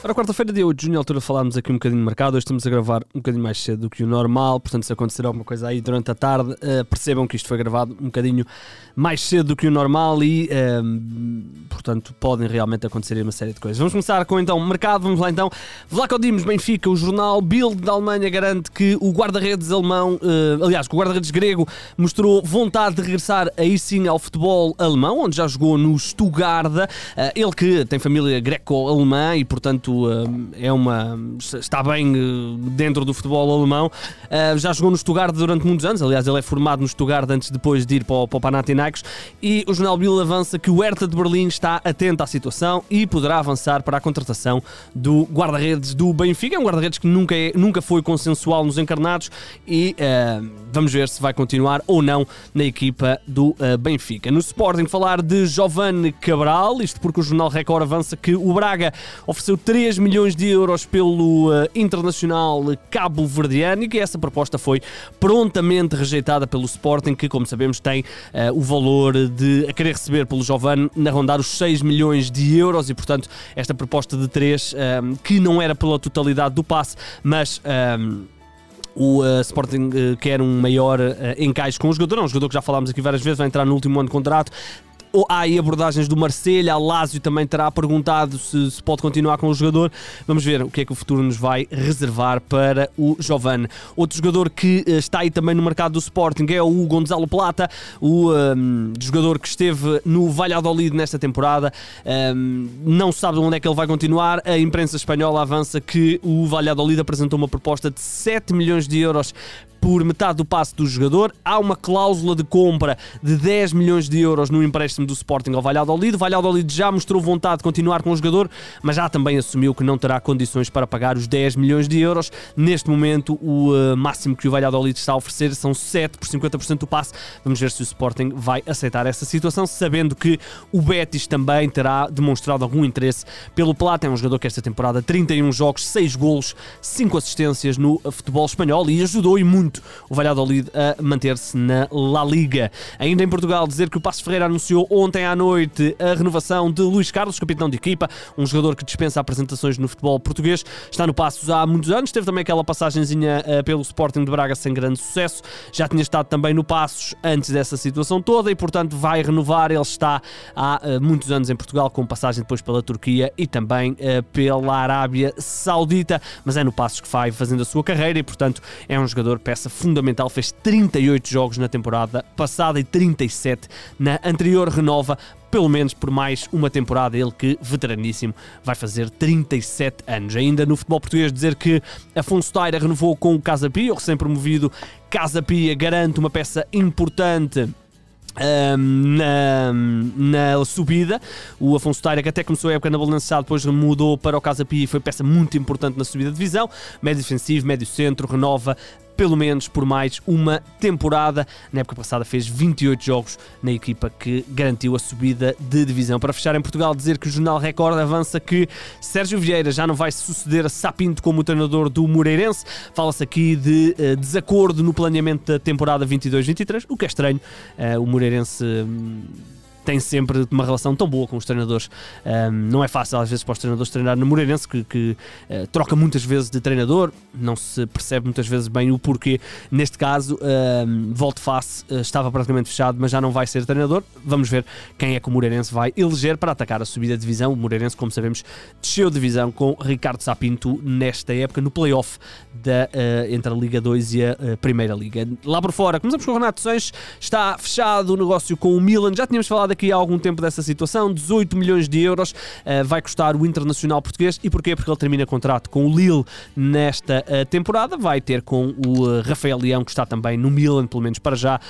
Para quarta-feira, dia 8 de junho, à altura falámos aqui um bocadinho de mercado. Hoje estamos a gravar um bocadinho mais cedo do que o normal, portanto, se acontecer alguma coisa aí durante a tarde, uh, percebam que isto foi gravado um bocadinho mais cedo do que o normal e, uh, portanto, podem realmente acontecer uma série de coisas. Vamos começar com então mercado. Vamos lá então. Vlaco Dimos, Benfica, o jornal Bild da Alemanha garante que o guarda-redes alemão, uh, aliás, que o guarda-redes grego mostrou vontade de regressar aí sim ao futebol alemão, onde já jogou no Stuttgart. ele que tem família greco-alemã e, portanto, eh, é uma está bem eh, dentro do futebol alemão. Eh, já jogou no Stuttgart durante muitos anos, aliás, ele é formado no Stuttgart antes depois de ir para o, o Panathinaikos. E o jornal Bill avança que o Hertha de Berlim está atento à situação e poderá avançar para a contratação do guarda-redes do Benfica. É um guarda-redes que nunca, é, nunca foi consensual nos encarnados e uh, vamos ver se vai continuar ou não na equipa do uh, Benfica. No Sporting, falar de Giovanni Cabral, isto porque o jornal Record avança que o Braga ofereceu 3 3 milhões de euros pelo uh, Internacional Cabo Verdeano e que essa proposta foi prontamente rejeitada pelo Sporting, que, como sabemos, tem uh, o valor de a querer receber pelo Giovanni na rondar os 6 milhões de euros e, portanto, esta proposta de 3, um, que não era pela totalidade do passe, mas. Um, o uh, Sporting uh, quer um maior uh, encaixe com o jogador. É um jogador que já falámos aqui várias vezes, vai entrar no último ano de contrato, há aí abordagens do Marselha, Lásio também terá perguntado se, se, pode continuar com o jogador. Vamos ver o que é que o futuro nos vai reservar para o Giovanni. Outro jogador que uh, está aí também no mercado do Sporting é o Gonzalo Plata, o um, ehm, jogador que esteve no Valladolid nesta temporada. Um, ehm, não se sabe onde é que ele vai continuar. A imprensa espanhola avança que o Valladolid apresentou uma proposta de 7 milhões de euros por metade do passe do jogador. Há uma cláusula de compra de 10 milhões de euros no empréstimo do Sporting ao Valladolid. O Valladolid já mostrou vontade de continuar com o jogador, mas já também assumiu que não terá condições para pagar os 10 milhões de euros. Neste momento, o uh, máximo que o Valladolid está a oferecer são 7 por 50% do passe. Vamos ver se o Sporting vai aceitar essa situação, sabendo que o Betis também terá demonstrado algum interesse pelo Plata. É um jogador que esta temporada 31 jogos, 6 golos, 5 assistências no futebol espanhol e ajudou e muito muito o Valladolid a manter-se na La Liga. Ainda em Portugal, dizer que o Passo Ferreira anunciou ontem à noite a renovação de Luís Carlos, capitão de equipa, um jogador que dispensa apresentações no futebol português. Está no Passos há muitos anos, teve também aquela passagenzinha uh, pelo Sporting de Braga sem grande sucesso. Já tinha estado também no Passos antes dessa situação toda e, portanto, vai renovar. Ele está há uh, muitos anos em Portugal, com passagem depois pela Turquia e também uh, pela Arábia Saudita, mas é no Passos que vai fazendo a sua carreira e, portanto, é um jogador peça peça fundamental, fez 38 jogos na temporada passada e 37 na anterior, renova pelo menos por mais uma temporada. Ele que, veteraníssimo, vai fazer 37 anos. Ainda no futebol português, dizer que Afonso Taira renovou com o Casa Pia, o recém-promovido Casa Pia garante uma peça importante um, na, na, subida. O Afonso Taira, que até começou a época na balançada, depois mudou para o Casa Pia e foi peça muito importante na subida de divisão. Médio defensivo, médio centro, renova pelo menos por mais uma temporada. Na época passada fez 28 jogos na equipa que garantiu a subida de divisão. Para fechar em Portugal, dizer que o Jornal Record avança que Sérgio Vieira já não vai suceder a Sapinto como treinador do Moreirense. Fala-se aqui de uh, desacordo no planeamento da temporada 22-23, o que é estranho. Uh, o Moreirense. Um, tem sempre uma relação tão boa com os treinadores. Um, não é fácil às vezes para os treinadores treinar no Moreirense, que, que uh, troca muitas vezes de treinador, não se percebe muitas vezes bem o porquê. Neste caso, um, Volte Face uh, estava praticamente fechado, mas já não vai ser treinador. Vamos ver quem é que o Moreirense vai eleger para atacar a subida de divisão. O Moreirense, como sabemos, desceu de divisão com Ricardo Sapinto nesta época, no playoff da, uh, entre a Liga 2 e a Primeira Liga. Lá por fora, começamos com o Renato Sanches, está fechado o negócio com o Milan, já tínhamos falado aqui há algum tempo dessa situação. 18 milhões de euros uh, vai custar o Internacional Português. E porquê? Porque ele termina contrato com o Lille nesta uh, temporada. Vai ter com o uh, Rafael Leão, que está também no Milan, pelo menos para já.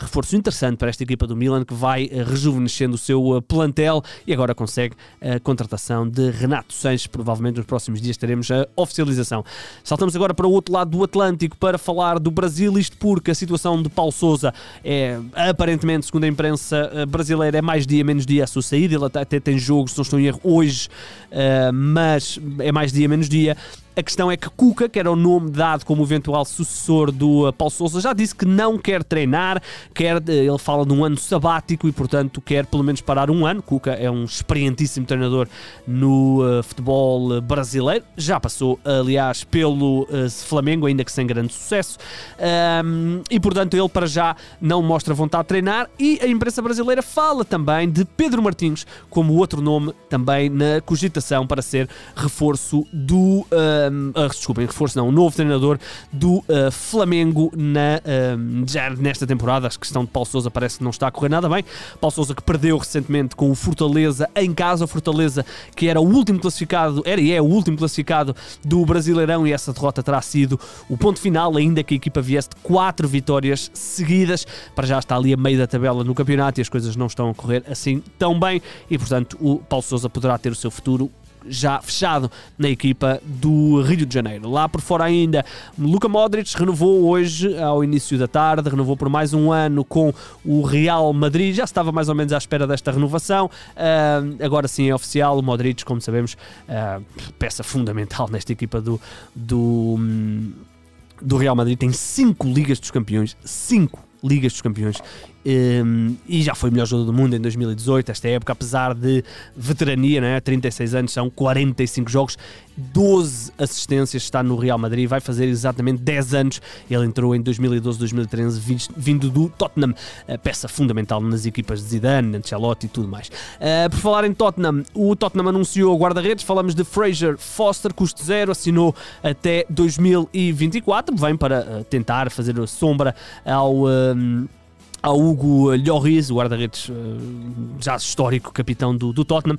reforço interessante para esta equipa do Milan, que vai rejuvenescendo o seu plantel e agora consegue a contratação de Renato Sanches. Provavelmente nos próximos dias teremos a oficialização. Saltamos agora para o outro lado do Atlântico para falar do Brasil, isto porque a situação de Paulo Souza é aparentemente, segundo a imprensa brasileira, é mais dia, menos dia a sua saída. Ele até tem jogos, se não estou em erro, hoje, uh, mas é mais dia, menos dia. A questão é que Cuca, que era o nome dado como eventual sucessor do uh, Paulo Sousa, já disse que não quer treinar, quer, uh, ele fala de um ano sabático e, portanto, quer pelo menos parar um ano. Cuca é um experientíssimo treinador no uh, futebol brasileiro, já passou, aliás, pelo Flamengo, ainda que sem grande sucesso, um, e, portanto, ele para já não mostra vontade de treinar. E a imprensa brasileira fala também de Pedro Martins como outro nome também na cogitação para ser reforço do. Um, uh, desculpem, reforço não, novo treinador do uh, Flamengo na, um, já nesta temporada. A questão de Paulo Souza parece que não está a correr nada bem. Paulo Souza que perdeu recentemente com o Fortaleza em casa. O Fortaleza que era o último classificado, era e é o último classificado do Brasileirão e essa derrota terá sido o ponto final, ainda que a equipa viesse de quatro vitórias seguidas. Para já está ali a meio da tabela no campeonato e as coisas não estão a correr assim tão bem e, portanto, o Paulo Souza poderá ter o seu futuro já fechado na equipa do Rio de Janeiro. Lá por fora ainda, Luka Modric renovou hoje, ao início da tarde, renovou por mais um ano com o Real Madrid, já estava mais ou menos à espera desta renovação, uh, agora sim é oficial, o Modric, como sabemos, uh, peça fundamental nesta equipa do, do, do Real Madrid, tem 5 Ligas dos Campeões, 5 Ligas dos Campeões um, e já foi o melhor jogador do mundo em 2018, esta época, apesar de veterania, né? 36 anos, são 45 jogos, 12 assistências, está no Real Madrid, vai fazer exatamente 10 anos. Ele entrou em 2012, 2013, vindo do Tottenham, peça fundamental nas equipas de Zidane, Ancelotti e tudo mais. Uh, por falar em Tottenham, o Tottenham anunciou guarda-redes, falamos de Fraser Foster, custo zero, assinou até 2024, vem para uh, tentar fazer sombra ao ao Hugo Lloris, o guarda-redes uh, já histórico, capitão do, do Tottenham.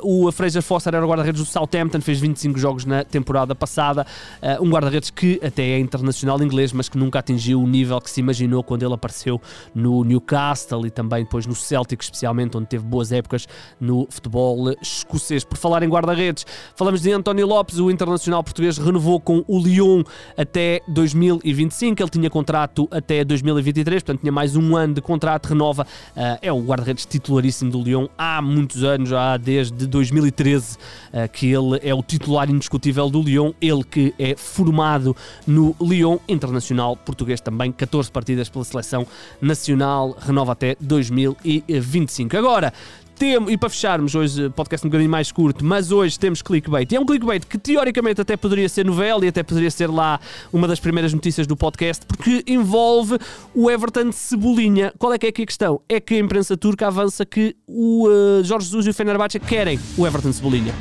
Uh, o Fraser Foster era o guarda-redes do Southampton, fez 25 jogos na temporada passada. Uh, um guarda-redes que até é internacional inglês, mas que nunca atingiu o nível que se imaginou quando ele apareceu no Newcastle e também depois no Celtic, especialmente, onde teve boas épocas no futebol escocês. Por falar em guarda-redes, falamos de António Lopes, o internacional português renovou com o Lyon até 2025. Ele tinha contrato até 2023, portanto tinha mais um ano ano de contrato, renova. Uh, é o guarda-redes titularíssimo do Lyon há muitos anos, já desde 2013, uh, que ele é o titular indiscutível do Lyon. Ele que é formado no Lyon Internacional português também, 14 partidas pela seleção nacional, renova até 2025. Agora, temos, e para fecharmos hoje, podcast um bocadinho mais curto, mas hoje temos clickbait. E é um clickbait que teoricamente até poderia ser novela e até poderia ser lá uma das primeiras notícias do podcast, porque envolve o Everton de Cebolinha. Qual é que é aqui a questão? É que a imprensa turca avança que o uh, Jorge Jesus e o Fenerbahçe querem o Everton de Cebolinha.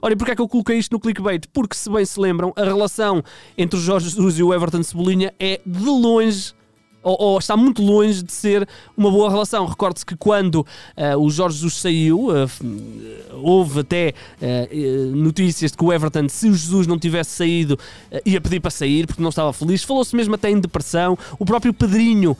Ora, e porquê é que eu coloquei isto no clickbait? Porque, se bem se lembram, a relação entre o Jorge Jesus e o Everton Cebolinha é de longe ou, ou, está muito longe de ser uma boa relação. Recorde-se que quando uh, o Jorge Jesus saiu, uh, houve até uh, notícias de que o Everton, se o Jesus não tivesse saído, ia pedir para sair porque não estava feliz. Falou-se mesmo até em depressão. O próprio Pedrinho,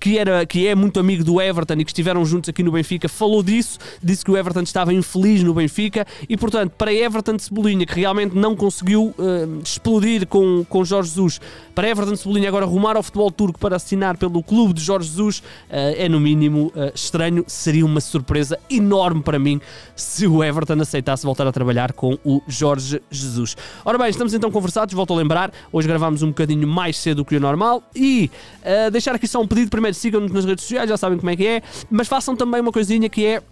que, era, que é muito amigo do Everton e que estiveram juntos aqui no Benfica, falou disso. Disse que o Everton estava infeliz no Benfica e, portanto, para Everton de Cebolinha, que realmente não conseguiu explodir com, com Jorge Jesus, para Everton de Cebolinha agora arrumar ao futebol turco para assinar assinar pelo clube de Jorge Jesus uh, é no mínimo uh, estranho. Seria uma surpresa enorme para mim se o Everton aceitasse voltar a trabalhar com o Jorge Jesus. Ora bem, estamos então conversados, volto a lembrar, hoje gravamos um bocadinho mais cedo do que o normal e uh, deixar aqui só um pedido, primeiro sigam-nos nas redes sociais, já sabem como é que é, mas façam também uma coisinha que é,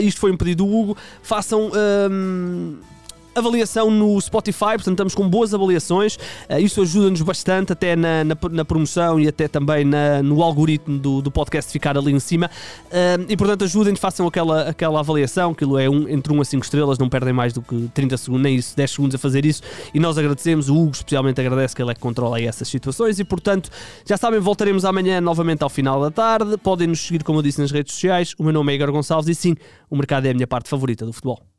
isto foi um pedido do Hugo, façam... Ehm, avaliação no Spotify, portanto estamos com boas avaliações, uh, isso ajuda-nos bastante até na, na, na, promoção e até também na, no algoritmo do, do podcast ficar ali em cima. Uh, e portanto ajudem-nos, façam aquela, aquela avaliação, aquilo é um, entre 1 a 5 estrelas, não perdem mais do que 30 segundos, nem isso, 10 segundos a fazer isso. E nós agradecemos, o Hugo especialmente agradece que ele é que controla aí essas situações. E portanto já sabem, voltaremos amanhã novamente ao final da tarde, podem nos seguir como eu disse nas redes sociais, o meu nome é Igor Gonçalves e sim, o mercado é a minha parte favorita do futebol.